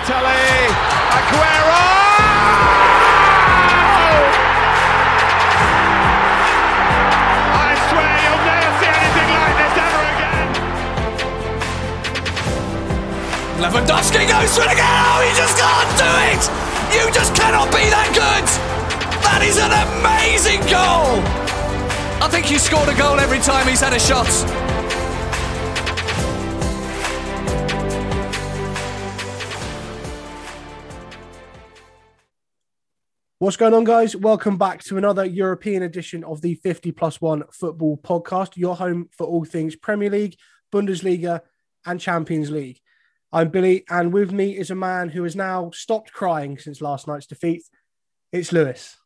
Balotelli, Aguero! I swear you'll never see anything like this ever again. Lewandowski goes for it again. Oh, he just can't do it. You just cannot be that good. That is an amazing goal. I think he scored a goal every time he's had a shot. What's going on, guys? Welcome back to another European edition of the 50 plus one football podcast, your home for all things Premier League, Bundesliga, and Champions League. I'm Billy, and with me is a man who has now stopped crying since last night's defeat. It's Lewis.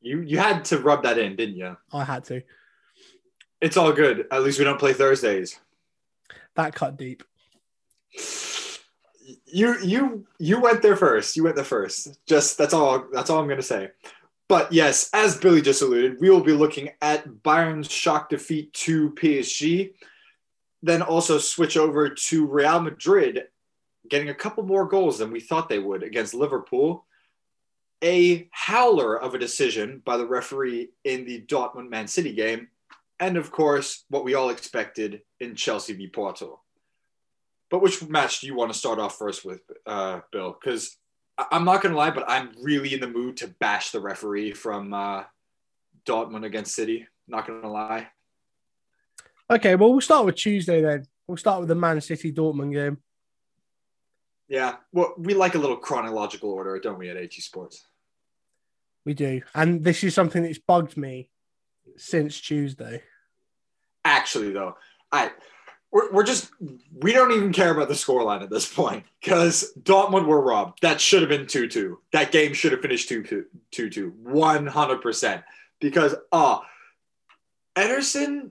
You you had to rub that in, didn't you? I had to. It's all good. At least we don't play Thursdays. That cut deep. You you you went there first. You went there first. Just that's all that's all I'm gonna say. But yes, as Billy just alluded, we will be looking at Bayern's shock defeat to PSG. Then also switch over to Real Madrid getting a couple more goals than we thought they would against Liverpool. A howler of a decision by the referee in the Dortmund Man City game. And of course, what we all expected in Chelsea v Porto. But which match do you want to start off first with, uh, Bill? Because I'm not going to lie, but I'm really in the mood to bash the referee from uh, Dortmund against City. Not going to lie. Okay, well, we'll start with Tuesday then. We'll start with the Man City Dortmund game. Yeah, well, we like a little chronological order, don't we, at AT Sports? We do. And this is something that's bugged me since Tuesday. Actually, though, I we're, we're just we don't even care about the scoreline at this point because Dortmund were robbed. That should have been 2-2. That game should have finished 2-2, 2-2 100%. Because uh Ederson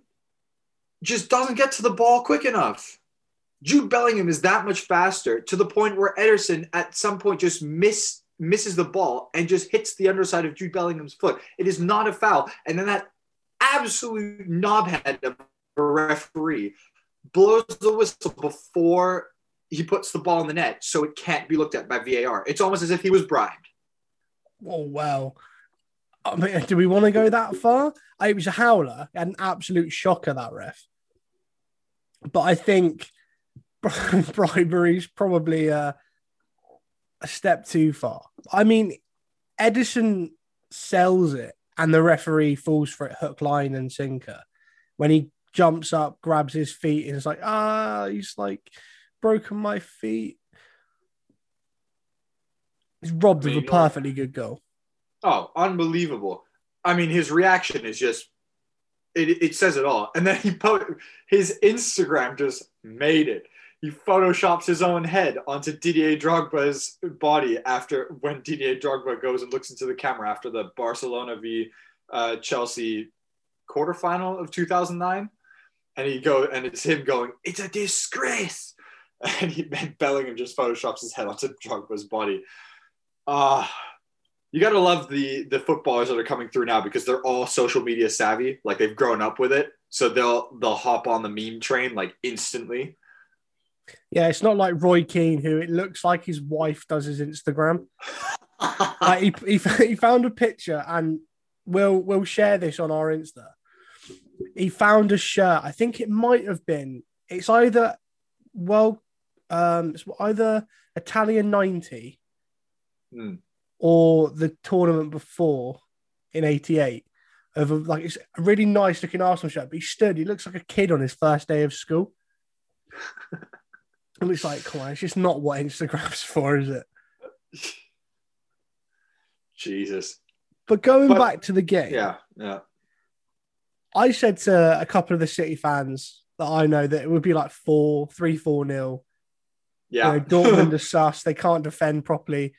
just doesn't get to the ball quick enough. Jude Bellingham is that much faster to the point where Ederson at some point just miss misses the ball and just hits the underside of Jude Bellingham's foot. It is not a foul. And then that absolute knobhead of a referee blows the whistle before he puts the ball in the net so it can't be looked at by VAR. It's almost as if he was bribed. Oh, wow. I mean, do we want to go that far? It was a howler, an absolute shocker, that ref. But I think bribery is probably a, a step too far. I mean, Ederson sells it, and the referee falls for it hook, line, and sinker. When he jumps up, grabs his feet, and is like, ah, he's like broken my feet. He's robbed I mean, of a perfectly good goal. Oh, unbelievable. I mean, his reaction is just, it, it says it all. And then he put his Instagram just made it. He photoshops his own head onto Didier Drogba's body after when Didier Drogba goes and looks into the camera after the Barcelona v uh, Chelsea quarterfinal of 2009. And he go and it's him going, it's a disgrace. And, he, and Bellingham just photoshops his head onto Drogba's body. Ah, uh, you gotta love the the footballers that are coming through now because they're all social media savvy. Like they've grown up with it, so they'll they'll hop on the meme train like instantly. Yeah, it's not like Roy Keane, who it looks like his wife does his Instagram. like he, he he found a picture, and we'll we'll share this on our Insta. He found a shirt. I think it might have been. It's either well, um, it's either Italian ninety. Mm or the tournament before in 88 of a, like it's a really nice looking Arsenal shirt, but he stood, he looks like a kid on his first day of school. and it's like, come on, it's just not what Instagram's for, is it? Jesus. But going but, back to the game, yeah, yeah. I said to a couple of the City fans that I know that it would be like four, three, four nil. Yeah. You know, Dortmund are sus. They can't defend properly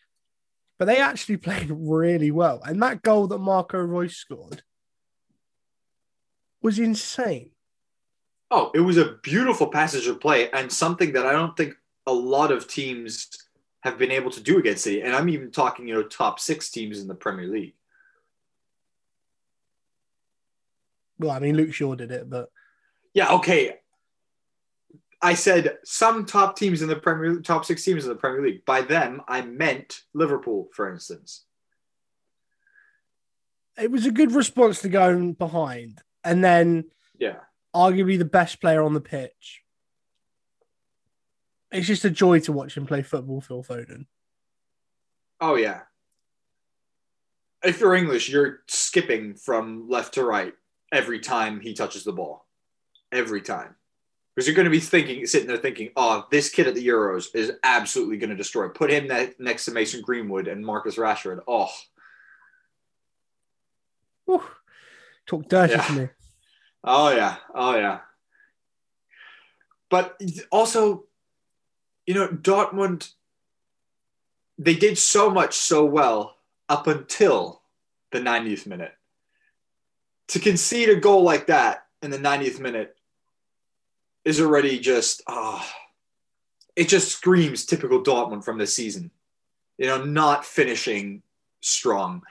but they actually played really well. And that goal that Marco Reus scored was insane. Oh, it was a beautiful passage of play and something that I don't think a lot of teams have been able to do against City. And I'm even talking, you know, top six teams in the Premier League. Well, I mean, Luke Shaw did it, but yeah, okay. I said some top teams in the Premier top six teams in the Premier League. By them, I meant Liverpool, for instance. It was a good response to going behind, and then Yeah. arguably the best player on the pitch. It's just a joy to watch him play football, Phil Foden. Oh yeah. If you're English, you're skipping from left to right every time he touches the ball. Every time. Because you're going to be thinking, sitting there thinking, oh, this kid at the Euros is absolutely going to destroy. Put him ne- next to Mason Greenwood and Marcus Rashford. Oh. Talk dirty Yeah. to me. Oh yeah, oh yeah. But also, you know, Dortmund, they did so much so well up until the 90th minute. To concede a goal like that in the 90th minute is already just ah, it just screams typical Dortmund from this season. You know, not finishing strong,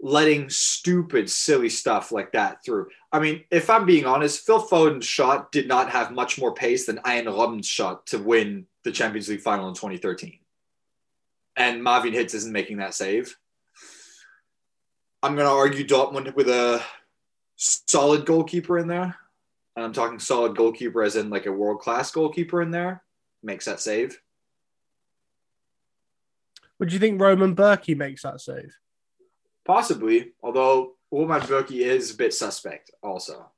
letting stupid, silly stuff like that through. I mean, if I'm being honest, Phil Foden's shot did not have much more pace than Arjen Robben's shot to win the Champions League final in 2013. And Marvin Hitz isn't making that save. I'm going to argue Dortmund with a solid goalkeeper in there. And I'm talking solid goalkeeper as in like a world class goalkeeper in there makes that save. Would you think Roman Burki makes that save? Possibly, although Roman Burki is a bit suspect also.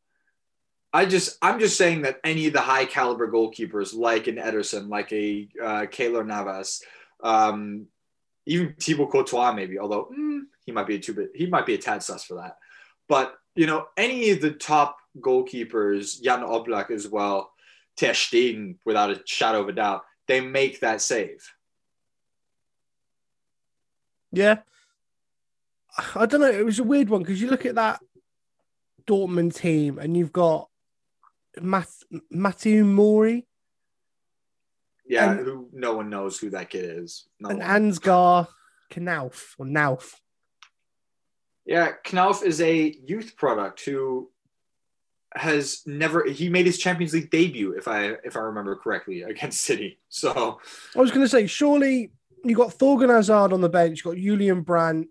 I just I'm just saying that any of the high caliber goalkeepers like an Ederson, like a uh, Keylor Navas, um, even Thibaut Courtois maybe, although mm, he might be a two bit he might be a tad sus for that. But you know, any of the top goalkeepers, Jan Oblak as well, Ter Stegen, without a shadow of a doubt, they make that save. Yeah. I don't know. It was a weird one because you look at that Dortmund team and you've got Matt, Mateu Morey Yeah, And- who no one knows who that kid is. No and one. Ansgar Knauf or Nauf. Yeah, Knauf is a youth product who has never he made his Champions League debut, if I if I remember correctly, against City. So I was going to say, surely you got Thorgan Hazard on the bench, you got Julian Brandt,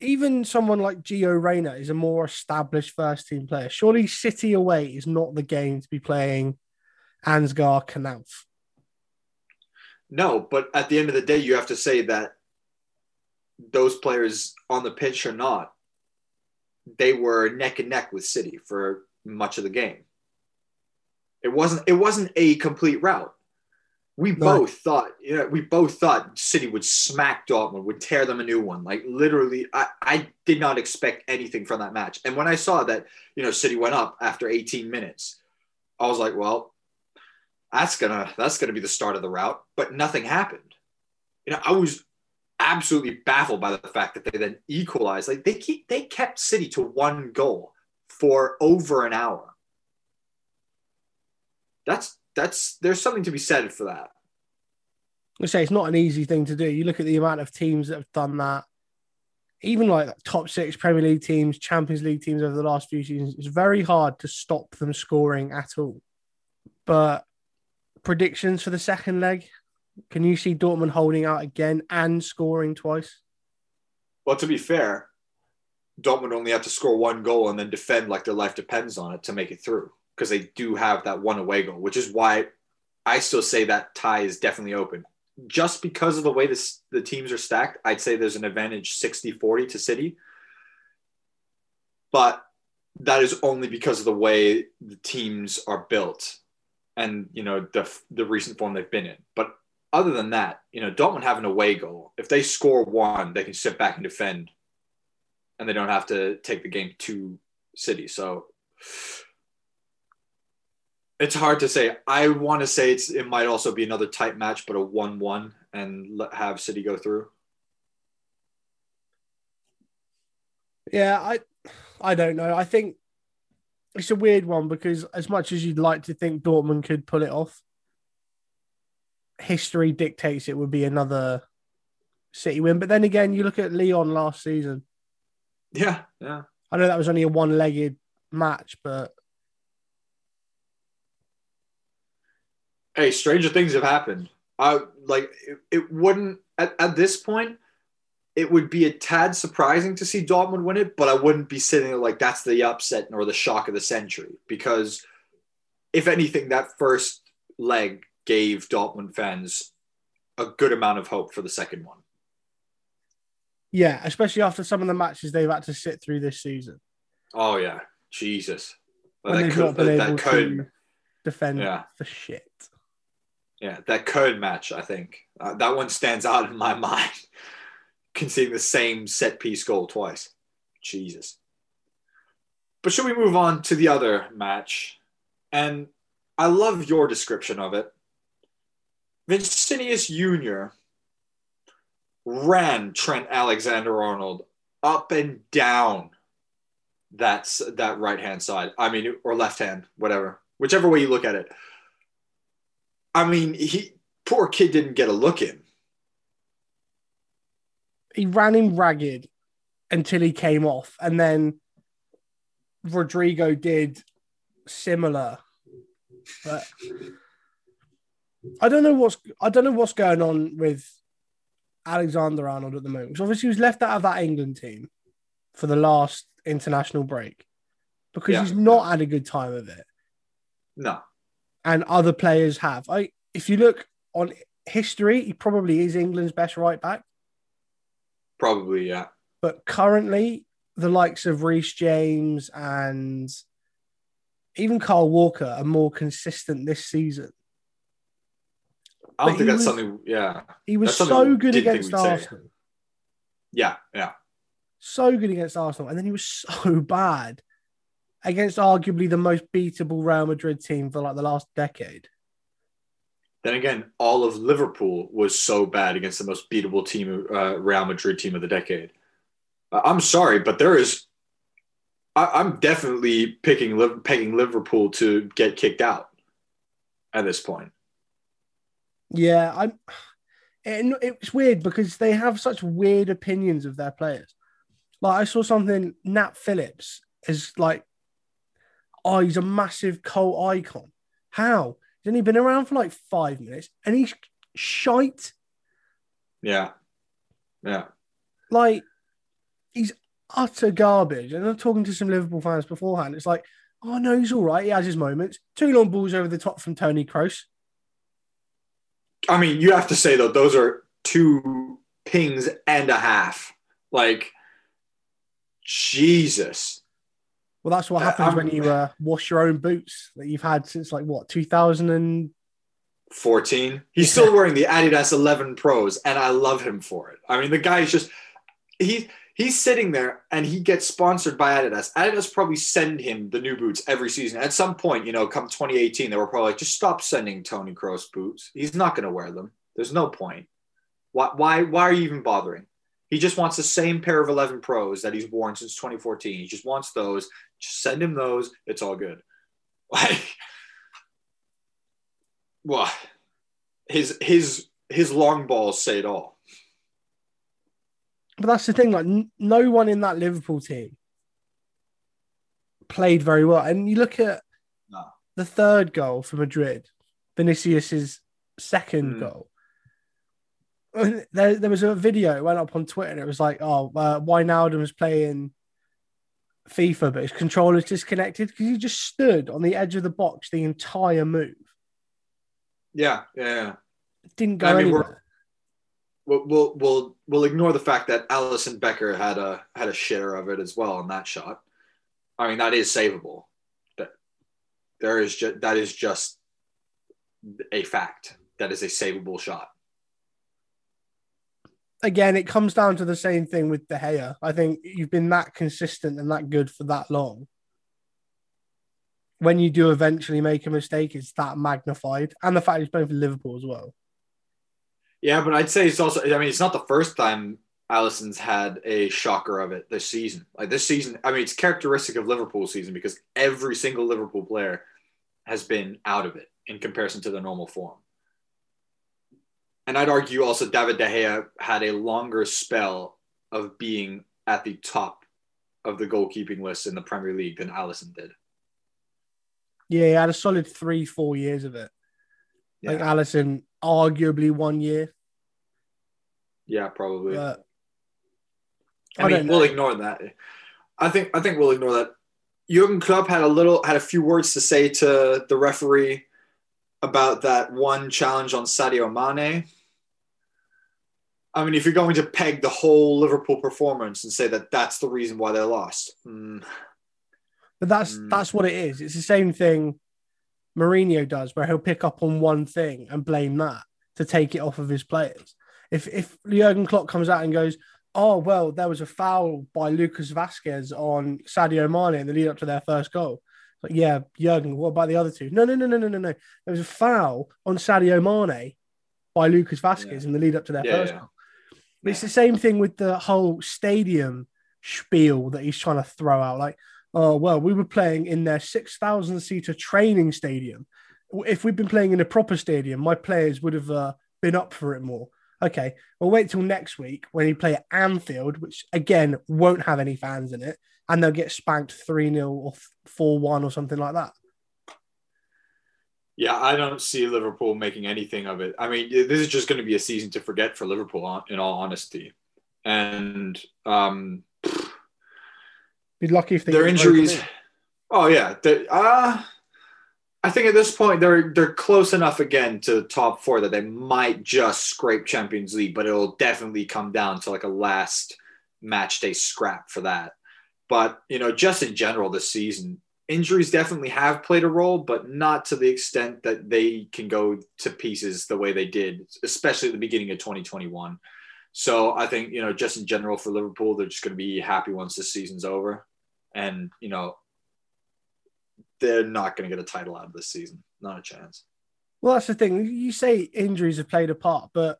even someone like Gio Reyna is a more established first team player. Surely City away is not the game to be playing Ansgar Knauf. no, but at the end of the day, you have to say that those players on the pitch or not, they were neck and neck with City for much of the game. It wasn't it wasn't a complete rout. We No. both thought, you know, we both thought City would smack Dortmund, would tear them a new one. Like literally, I, I did not expect anything from that match. And when I saw that, you know, City went up after 18 minutes, I was like, well, that's gonna that's gonna be the start of the route. But nothing happened. You know, I was absolutely baffled by the fact that they then equalized. Like they keep they kept City to one goal for over an hour. That's that's there's something to be said for that. I say it's not an easy thing to do. You look at the amount of teams that have done that, even like top six Premier League teams, Champions League teams over the last few seasons. It's very hard to stop them scoring at all. But predictions for the second leg? Can you see Dortmund holding out again and scoring twice? Well, to be fair, Dortmund only have to score one goal and then defend like their life depends on it to make it through because they do have that one away goal, which is why I still say that tie is definitely open. Just because of the way this, the teams are stacked, I'd say there's an advantage 60 40 to City. But that is only because of the way the teams are built and you know the the recent form they've been in. But other than that, you know, Dortmund have an away goal. If they score one, they can sit back and defend, and they don't have to take the game to City. So it's hard to say. I want to say it's it might also be another tight match, but a one-one, and have City go through. Yeah, I I don't know. I think it's a weird one because as much as you'd like to think Dortmund could pull it off, history dictates it would be another City win. But then again, you look at Lyon last season. Yeah, yeah. I know that was only a one-legged match, but hey, stranger things have happened. I like it, it wouldn't at, at this point. It would be a tad surprising to see Dortmund win it, but I wouldn't be sitting there like that's the upset or the shock of the century because, if anything, that first leg gave Dortmund fans a good amount of hope for the second one. Yeah, especially after some of the matches they've had to sit through this season. Oh yeah, Jesus! When that they've could, not been that, able that defend Yeah. for shit. yeah, that Köln match. I think uh, that one stands out in my mind. Conceding the same set piece goal twice. Jesus. But should we move on to the other match? And I love your description of it. Vinicius Jr. ran Trent Alexander Arnold up and down that's that right hand side. I mean, or left hand, whatever, whichever way you look at it. I mean, he poor kid didn't get a look in. He ran him ragged until he came off, and then Rodrigo did similar. But I don't know what's I don't know what's going on with Alexander Arnold at the moment. 'Cause obviously, he was left out of that England team for the last international break because Yeah. he's not had a good time of it. No, and other players have. I if you look on history, he probably is England's best right back. probably yeah. But currently, the likes of Reece James and even Kyle Walker are more consistent this season. I don't But think that's was- something. Yeah, He was so good against we'd say. Arsenal. yeah, yeah. So good against Arsenal. And then he was so bad against arguably the most beatable Real Madrid team for like the last decade. Then again, all of Liverpool was so bad against the most beatable team, uh, Real Madrid team of the decade. I'm sorry, but there is. I, I'm definitely picking pegging Liverpool to get kicked out at this point. Yeah, I'm. It, it's weird because they have such weird opinions of their players. Like I saw something Nat Phillips is like, oh, he's a massive cult icon. How? He's only been around for like five minutes and he's shite. Yeah, yeah. Like he's utter garbage. And I'm talking to some Liverpool fans beforehand. It's like, oh no, he's all right. He has his moments. Two long balls over the top from Toni Kroos. I mean, you have to say though, those are two pings and a half. Like, Jesus. Well, that's what Uh, happens I'm- when you uh, wash your own boots that you've had since like what 2000 and 14. He's still wearing the Adidas 11 Pros, and I love him for it. I mean, the guy is just he he's sitting there and he gets sponsored by Adidas. Adidas probably send him the new boots every season. At some point, you know, come 2018, they were probably like, just stop sending Toni Kroos boots. He's not going to wear them. There's no point. Why, why, why are you even bothering? He just wants the same pair of 11 Pros that he's worn since 2014. He just wants those. Just send him those. It's all good. Like, well, his his his long balls say it all. But that's the thing. Like, n- no one in that Liverpool team played very well. And you look at No. the third goal for Madrid, Vinicius's second Mm. goal. There, there was a video it went up on Twitter. And it was like, "Oh, uh, Wijnaldum's playing FIFA, but his controller's disconnected because he just stood on the edge of the box the entire move. Yeah, yeah. yeah. Didn't go I mean, we're- anywhere." We'll, we'll we'll ignore the fact that Alisson Becker had a had a shitter of it as well on that shot. I mean, that is savable. That there is just that is just a fact. That is a savable shot. again, it comes down to the same thing with De Gea. I think you've been that consistent and that good for that long. When you do eventually make a mistake, it's that magnified, and the fact he's playing for Liverpool as well. Yeah, but I'd say it's also. I mean, it's not the first time Alisson's had a shocker of it this season. Like this season, I mean, it's characteristic of Liverpool season because every single Liverpool player has been out of it in comparison to their normal form. And I'd argue also David De Gea had a longer spell of being at the top of the goalkeeping list in the Premier League than Alisson did. Yeah, he had a solid three, four years of it. Yeah. Alisson arguably one year, Yeah, probably. but I, I mean, we'll ignore that. I think I think we'll ignore that. Jurgen Klopp had a little had a few words to say to the referee about that one challenge on Sadio Mane. I mean, if you're going to peg the whole Liverpool performance and say that that's the reason why they lost, mm, but that's Mm. that's what it is. It's the same thing Mourinho does, where he'll pick up on one thing and blame that to take it off of his players. If if Jurgen Klopp comes out and goes, "Oh well, there was a foul by Lucas Vázquez on Sadio Mane in the lead up to their first goal," like, yeah, Jurgen, what about the other two? No, no, no, no, no, no, no. There was a foul on Sadio Mane by Lucas Vázquez in the lead up to their Yeah, first yeah. goal. But It's the same thing with the whole stadium spiel that he's trying to throw out. Like, oh, well, we were playing in their 6,000 seater training stadium. If we'd been playing in a proper stadium, my players would have uh, been up for it more. Okay, we'll wait till next week when you play at Anfield, which again won't have any fans in it, and they'll get spanked 3 0 or 4 1 or something like that. yeah, I don't see Liverpool making anything of it. I mean, this is just going to be a season to forget for Liverpool, in all honesty. And um, Be lucky if they their injuries. Oh yeah, they, uh, I think at this point they're they're close enough again to top four that they might just scrape Champions League, but it'll definitely come down to like a last match day scrap for that. But you know, just in general this season, injuries definitely have played a role, but not to the extent that they can go to pieces the way they did, especially at the beginning of 2021. So I think you know, just in general for Liverpool, they're just going to be happy once this season's over, and you know, they're not going to get a title out of this season. Not a chance. Well, that's the thing. You say injuries have played a part, but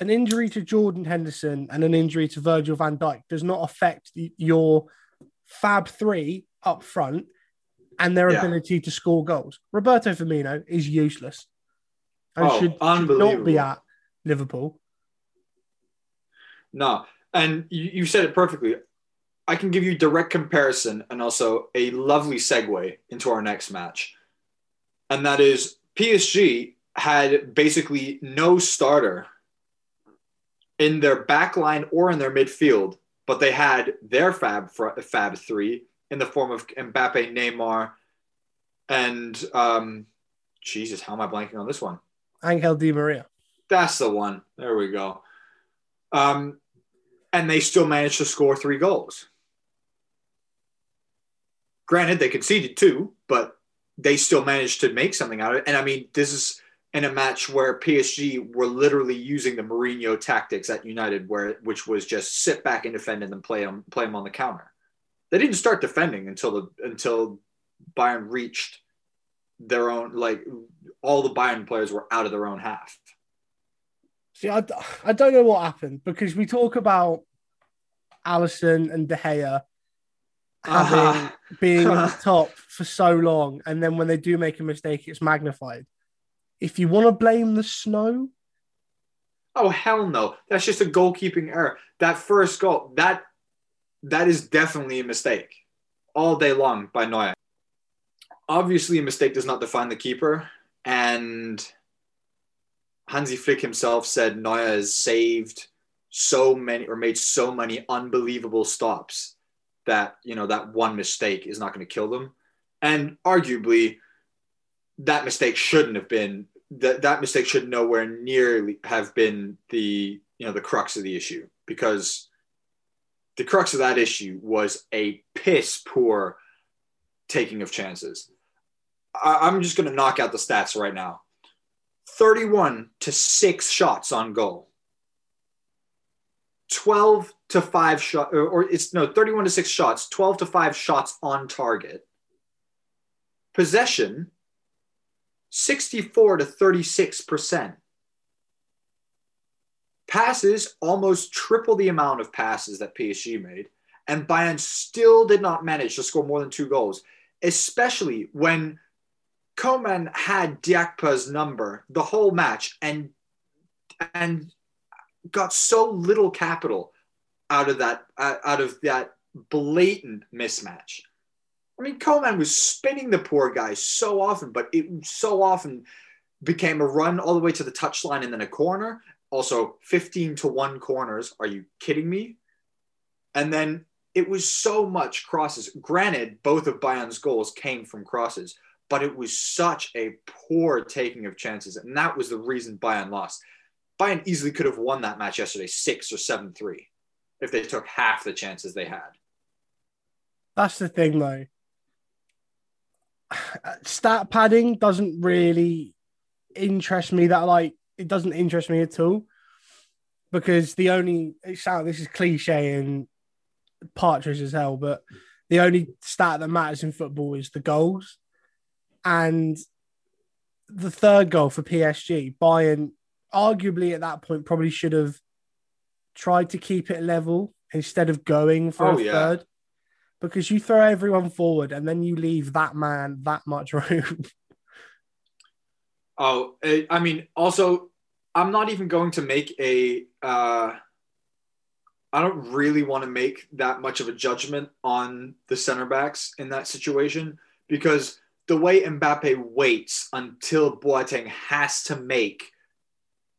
an injury to Jordan Henderson and an injury to Virgil van Dijk does not affect the- your Fab Three up front and their Yeah. ability to score goals. Roberto Firmino is useless and Oh, should, should not be at Liverpool. No, and you, you said it perfectly. I can give you direct comparison and also a lovely segue into our next match. And that is PSG had basically no starter in their back line or in their midfield, but they had their Fab fr- Fab three in the form of Mbappe, Neymar, and um, Jesus, how am I blanking on this one? Angel Di Maria. That's the one. There we go. Um, and they still managed to score three goals. Granted, they conceded two, but they still managed to make something out of it. And I mean, this is in a match where PSG were literally using the Mourinho tactics at United, where which was just sit back and defend and then play them play them on the counter. They didn't start defending until the until Bayern reached their own like all the Bayern players were out of their own half. See, I, I don't know what happened because we talk about Alisson and De Gea having Ah. being at the top for so long, and then when they do make a mistake, it's magnified. If you want to blame the snow, Oh hell no! That's just a goalkeeping error. That first goal, that that is definitely a mistake, all day long by Neuer. Obviously, a mistake does not define the keeper, and Hansi Flick himself said Neuer has saved so many or made so many unbelievable stops that you know that one mistake is not going to kill them, and arguably that mistake shouldn't have been that that mistake should nowhere nearly have been the you know the crux of the issue because the crux of that issue was a piss poor taking of chances. I, I'm just going to knock out the stats right now. 31 to 6 shots on goal. 12 to 5 shot or, or it's no 31 to 6 shots, 12 to 5 shots on target. Possession 64 to 36%. Passes almost triple the amount of passes that PSG made, and Bayern still did not manage to score more than two goals, especially when Coman had Dagba's number the whole match and and got so little capital out of that uh, out of that blatant mismatch. I mean, Coman was spinning the poor guy so often, but it so often became a run all the way to the touchline and then a corner. Also, 15 to 1 corners. Are you kidding me? And then it was so much crosses. Granted, both of Bayern's goals came from crosses, but it was such a poor taking of chances. And that was the reason Bayern lost. Bayern easily could have won that match yesterday, 6 or 7 3, if they took half the chances they had. That's the thing, though. Stat padding doesn't really interest me that like it doesn't interest me at all because the only it sounds this is cliche and partridge as hell, but the only stat that matters in football is the goals. And the third goal for PSG, Bayern arguably at that point probably should have tried to keep it level instead of going for Oh, a yeah. third. Because you throw everyone forward and then you leave that man that much room. Oh, eh, I mean, also, I'm not even going to make a. Uh, I don't really want to make that much of a judgment on the center backs in that situation because the way Mbappe waits until Boateng has to make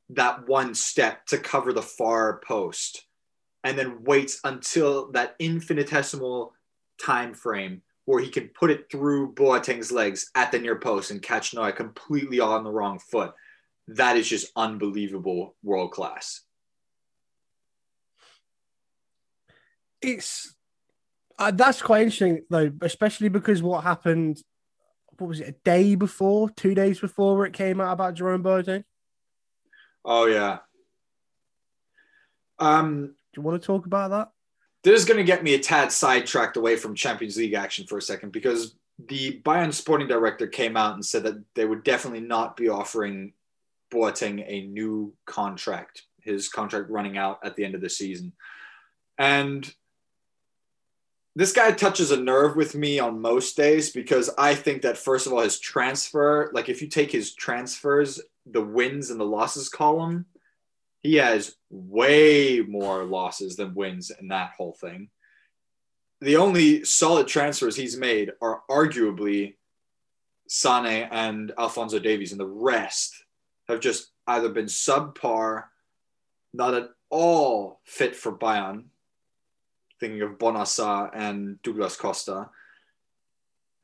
that one step to cover the far post, and then waits until that infinitesimal time frame where he can put it through Boateng's legs at the near post and catch Neuer completely on the wrong foot. That is just unbelievable world class. it's uh, that's quite interesting though, especially because what happened. What was it? A day before, two days before, it came out about Jerome Boateng. Oh yeah. Um, Do you want to talk about that? this is going to get me a tad sidetracked away from Champions League action for a second because the Bayern sporting director came out and said that they would definitely not be offering Boateng a new contract. His contract running out at the end of the season, and this guy touches a nerve with me on most days because I think that first of all his transfer, like if you take his transfers, the wins and the losses column, he has way more losses than wins in that whole thing. The only solid transfers he's made are arguably Sane and Alphonso Davies, and the rest have just either been subpar, not at all fit for Bayern. Thinking of Bouna Sarr and Douglas Costa.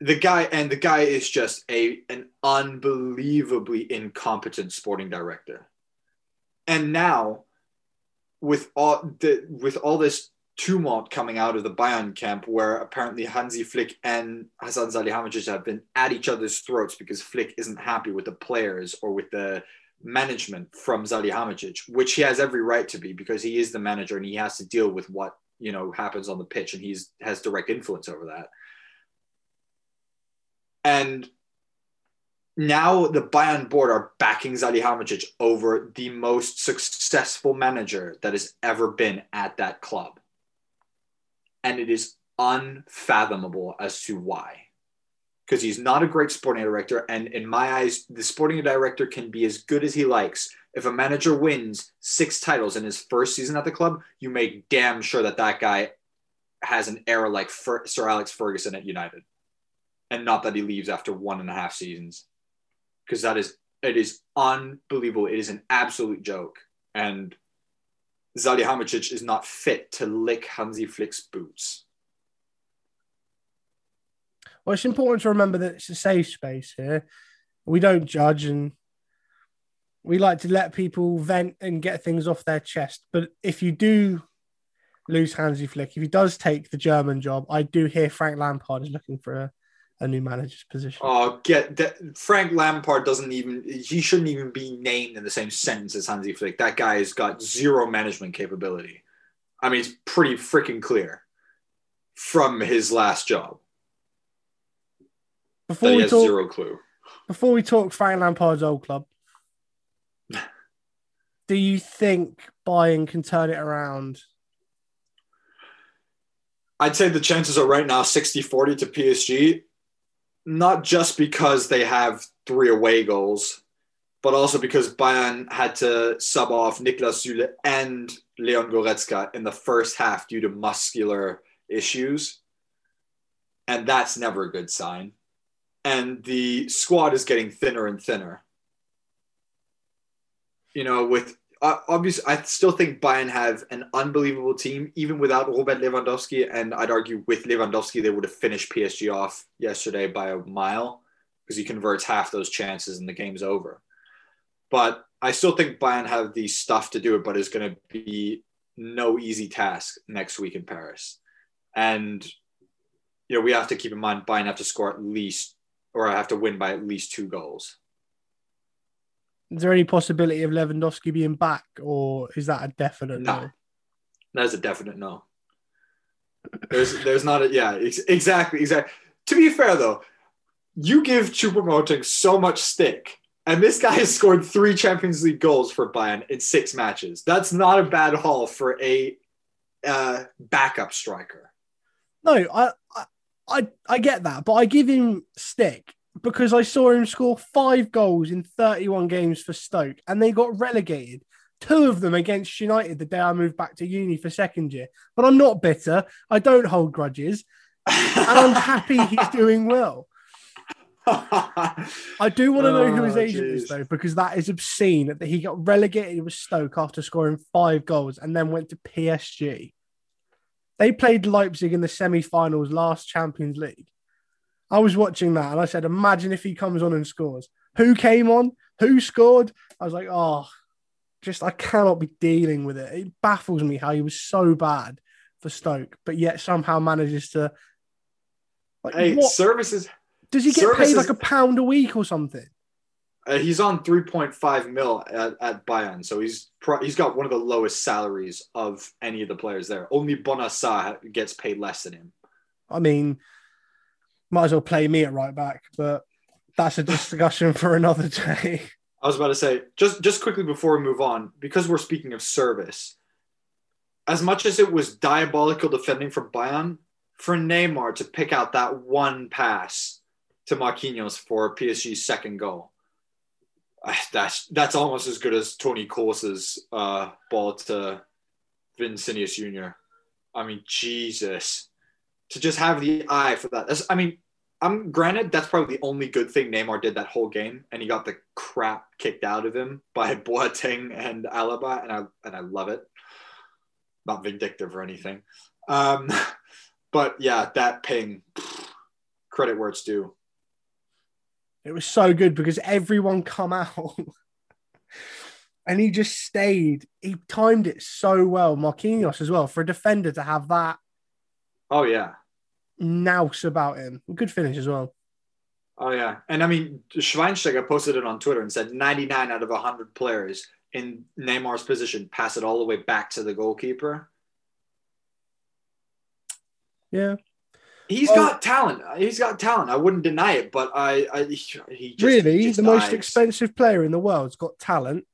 The guy and the guy is just a an unbelievably incompetent sporting director and now with all the with all this tumult coming out of the Bayern camp, where apparently Hansi Flick and Hassan Salihamidzic have been at each other's throats because Flick isn't happy with the players or with the management from Salihamidzic, which he has every right to be because he is the manager and he has to deal with what you know happens on the pitch and he's has direct influence over that. And now the Bayern board are backing Salihamidzic over the most successful manager that has ever been at that club. And it is unfathomable as to why. Because he's not a great sporting director. And in my eyes, the sporting director can be as good as he likes. If a manager wins six titles in his first season at the club, you make damn sure that that guy has an era like Fer- Sir Alex Ferguson at United. And not that he leaves after one and a half seasons because that is it is unbelievable. It is an absolute joke, and Salihamidzic is not fit to lick Hansi Flick's boots. Well, it's important to remember that it's a safe space here. We don't judge and we like to let people vent and get things off their chest. But if you do lose Hansi Flick, if he does take the German job, I do hear Frank Lampard is looking for a, a new manager's position. Oh, get that, Frank Lampard doesn't even he shouldn't even be named in the same sentence as Hansi Flick. That guy has got zero management capability. I mean, it's pretty freaking clear from his last job Before we has talk, zero clue. before we talk Frank Lampard's old club, do you think Bayern can turn it around? I'd say the chances are right now 60 40 to PSG, not just because they have three away goals, but also because Bayern had to sub off Niklas Süle and Leon Goretzka in the first half due to muscular issues. And that's never a good sign. And the squad is getting thinner and thinner. You know, with uh, obviously, I still think Bayern have an unbelievable team, even without Robert Lewandowski. And I'd argue with Lewandowski, they would have finished PSG off yesterday by a mile because he converts half those chances and the game's over. But I still think Bayern have the stuff to do it, but it's going to be no easy task next week in Paris. And you know, we have to keep in mind Bayern have to score at least, or have to win by at least two goals. Is there any possibility of Lewandowski being back, or is that a definite No. no? That is a definite no. There's, there's not a yeah, ex- exactly, exactly. To be fair though, you give Choupo-Moting so much stick, and this guy has scored three Champions League goals for Bayern in six matches. That's not a bad haul for a uh, backup striker. No, I, I, I, I get that, but I give him stick because I saw him score five goals in 31 games for Stoke, and they got relegated. Two of them against United the day I moved back to uni for second year. But I'm not bitter. I don't hold grudges, and I'm happy he's doing well. I do want to know who his Oh, agent is though, because that is obscene that he got relegated with Stoke after scoring five goals and then went to PSG. They played Leipzig in the semi-finals last Champions League. I was watching that and I said, imagine if he comes on and scores. Who came on? Who scored? I was like, oh, just I cannot be dealing with it. It baffles me how he was so bad for Stoke, but yet somehow manages to. Like, hey, what services. does he get service paid like a pound a week or something? Uh, he's on 3.5 mil at, at Bayern, so he's pro- he's got one of the lowest salaries of any of the players there. Only Bouna Sarr gets paid less than him. I mean, might as well play me at right back, but that's a discussion for another day. I was about to say just just quickly before we move on, because we're speaking of service. As much as it was diabolical defending from Bayern, for Neymar to pick out that one pass to Marquinhos for PSG's second goal, ah, that's that's almost as good as Toni Kroos's uh, ball to Vinicius Jr. I mean, Jesus, to just have the eye for that. That's, I mean, I'm granted that's probably the only good thing Neymar did that whole game, and he got the crap kicked out of him by Boateng and Alaba, and I and I love it. Not vindictive or anything, um, but yeah, that ping, credit where it's due. It was so good because everyone come out. and he just stayed. He timed it so well. Marquinhos as well for a defender to have that Oh yeah, nous about him. Good finish as well. oh yeah, and I mean Schweinsteiger posted it on Twitter and said 99 out of 100 players in Neymar's position pass it all the way back to the goalkeeper. Yeah. He's Well- got talent. He's got talent. I wouldn't deny it, but I, I he just, really, he just the most expensive player in the world's got talent.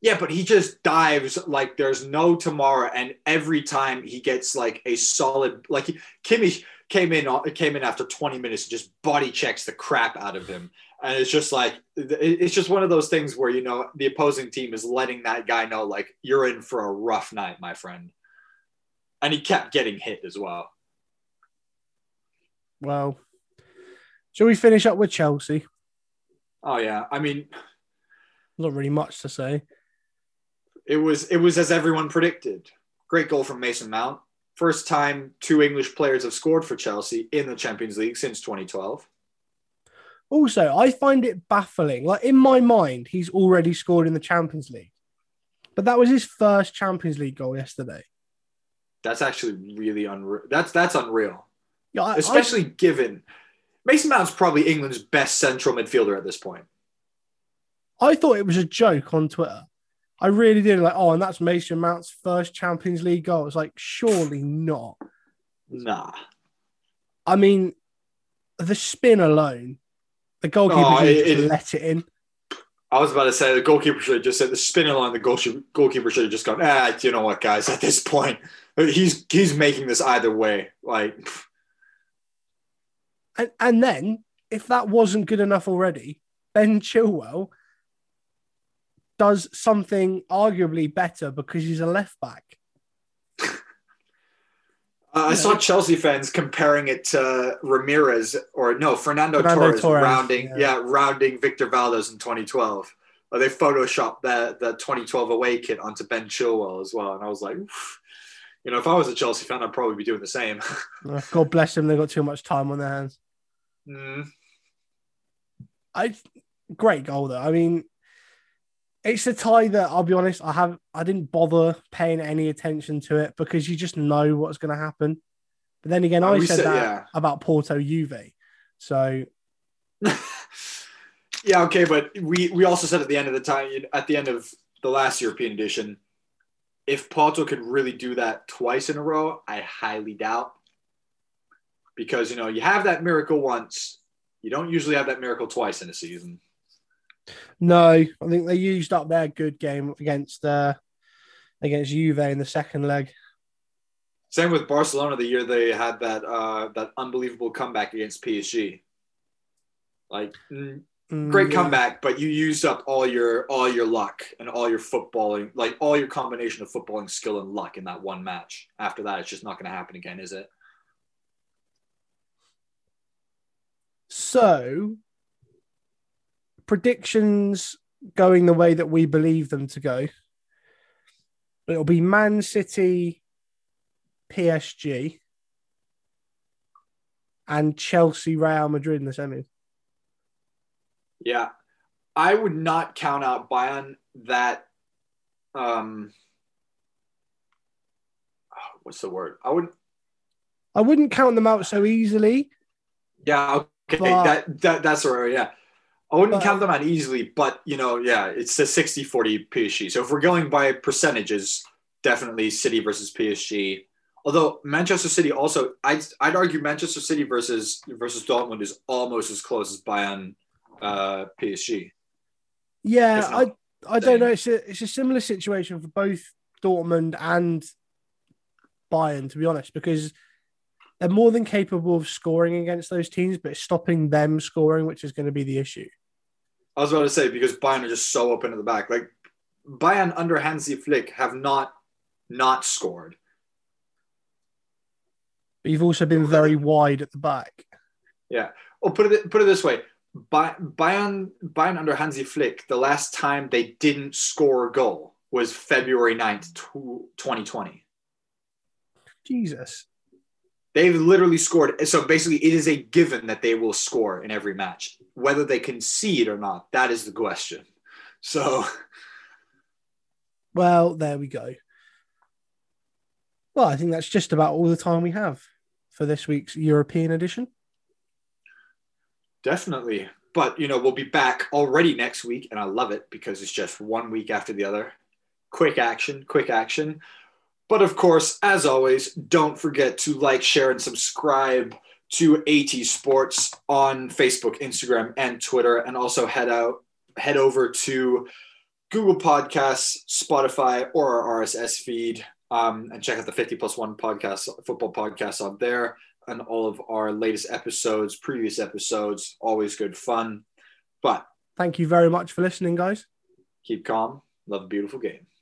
Yeah, but he just dives like there's no tomorrow, and every time he gets like a solid, like he, Kimmich came in uh, came in after 20 minutes and just body checks the crap out of him, and it's just like it's just one of those things where you know the opposing team is letting that guy know like you're in for a rough night, my friend, and he kept getting hit as well. Well, shall we finish up with Chelsea? Oh yeah, I mean Not really much to say. It was it was as everyone predicted. Great goal from Mason Mount. First time two English players have scored for Chelsea in the Champions League since 2012. Also, I find it baffling. Like in my mind, he's already scored in the Champions League, but that was his first Champions League goal yesterday. That's actually really unreal. That's that's unreal, Yeah, I, especially given Mason Mount's probably England's best central midfielder at this point. I, I thought it was a joke on Twitter. I really did. Like, oh, and that's Mason Mount's first Champions League goal. It's like, surely not. Nah, I mean, the spin alone, the goalkeeper Oh, should it- just it- let it in. I was about to say the goalkeeper should have just said the spinning line. The goal goalkeeper should have just gone. Ah, you know what, guys? At this point, he's he's making this either way. Like, And and then if that wasn't good enough already, Ben Chilwell does something arguably better because he's a left back. Uh, I saw Chelsea fans comparing it to Ramires or no Fernando, Fernando Torres, Torres, rounding yeah. yeah. rounding Victor Valdés in 2012. uh, they photoshopped that that 2012 away kit onto Ben Chilwell as well, and I was like, Oof. you know, if I was a Chelsea fan, I'd probably be doing the same. Uh, God bless them. They've got too much time on their hands. Mm, I great goal though. I mean, it's a tie that I'll be honest. I have I didn't bother paying any attention to it because you just know what's going to happen. But then again, I said, said- that yeah. about Porto Juve. So yeah, okay, but we we also said at the end of the time, at the end of the last European edition, if Porto could really do that twice in a row, I highly doubt. Because you know you have that miracle once, you don't usually have that miracle twice in a season. No, I think they used up their good game against uh against Juve in the second leg. Same with Barcelona the year they had that uh, that unbelievable comeback against PSG. Like mm, Mm, great yeah. comeback, but you used up all your all your luck and all your footballing, like all your combination of footballing skill and luck in that one match. After that, it's just not going to happen again, is it? So, predictions going the way that we believe them to go. It'll be Man City, PSG, and Chelsea, Real Madrid in the semis. Yeah, I would not count out Bayern that. Um, oh, what's the word? I would. I wouldn't count them out so easily. Yeah, okay, But- that, that that's right. Yeah, I wouldn't But- count them out easily, but you know, yeah, it's a 60-40 PSG. So if we're going by percentages, definitely City versus PSG. Although Manchester City also, I'd, I'd argue Manchester City versus versus Dortmund is almost as close as Bayern uh, PSG. Yeah, I I don't know. It's a it's a similar situation for both Dortmund and Bayern, to be honest, because they're more than capable of scoring against those teams, but stopping them scoring, which is going to be the issue. I was about to say because Bayern are just so open at the back. Like Bayern under Hansi Flick have not not scored. But you've also been very wide at the back. Yeah. Oh, put it put it this way: Bay- Bayern Bayern under Hansi Flick, the last time they didn't score a goal was February 9th, 2020. Jesus. They've literally scored. So basically, it is a given that they will score in every match, whether they concede or not. That is the question. So Well, there we go. Well, I think that's just about all the time we have for this week's European edition. Definitely. But, you know, we'll be back already next week, and I love it because it's just one week after the other. Quick action, quick action. But of course, as always, don't forget to like, share, and subscribe to AT Sports on Facebook, Instagram, and Twitter, and also head out, head over to Google Podcasts, Spotify, or our RSS feed, um, and check out the 50 plus one podcast, football podcast on there and all of our latest episodes, previous episodes. Always good fun. But Thank you very much for listening, guys. keep calm. Love a beautiful game.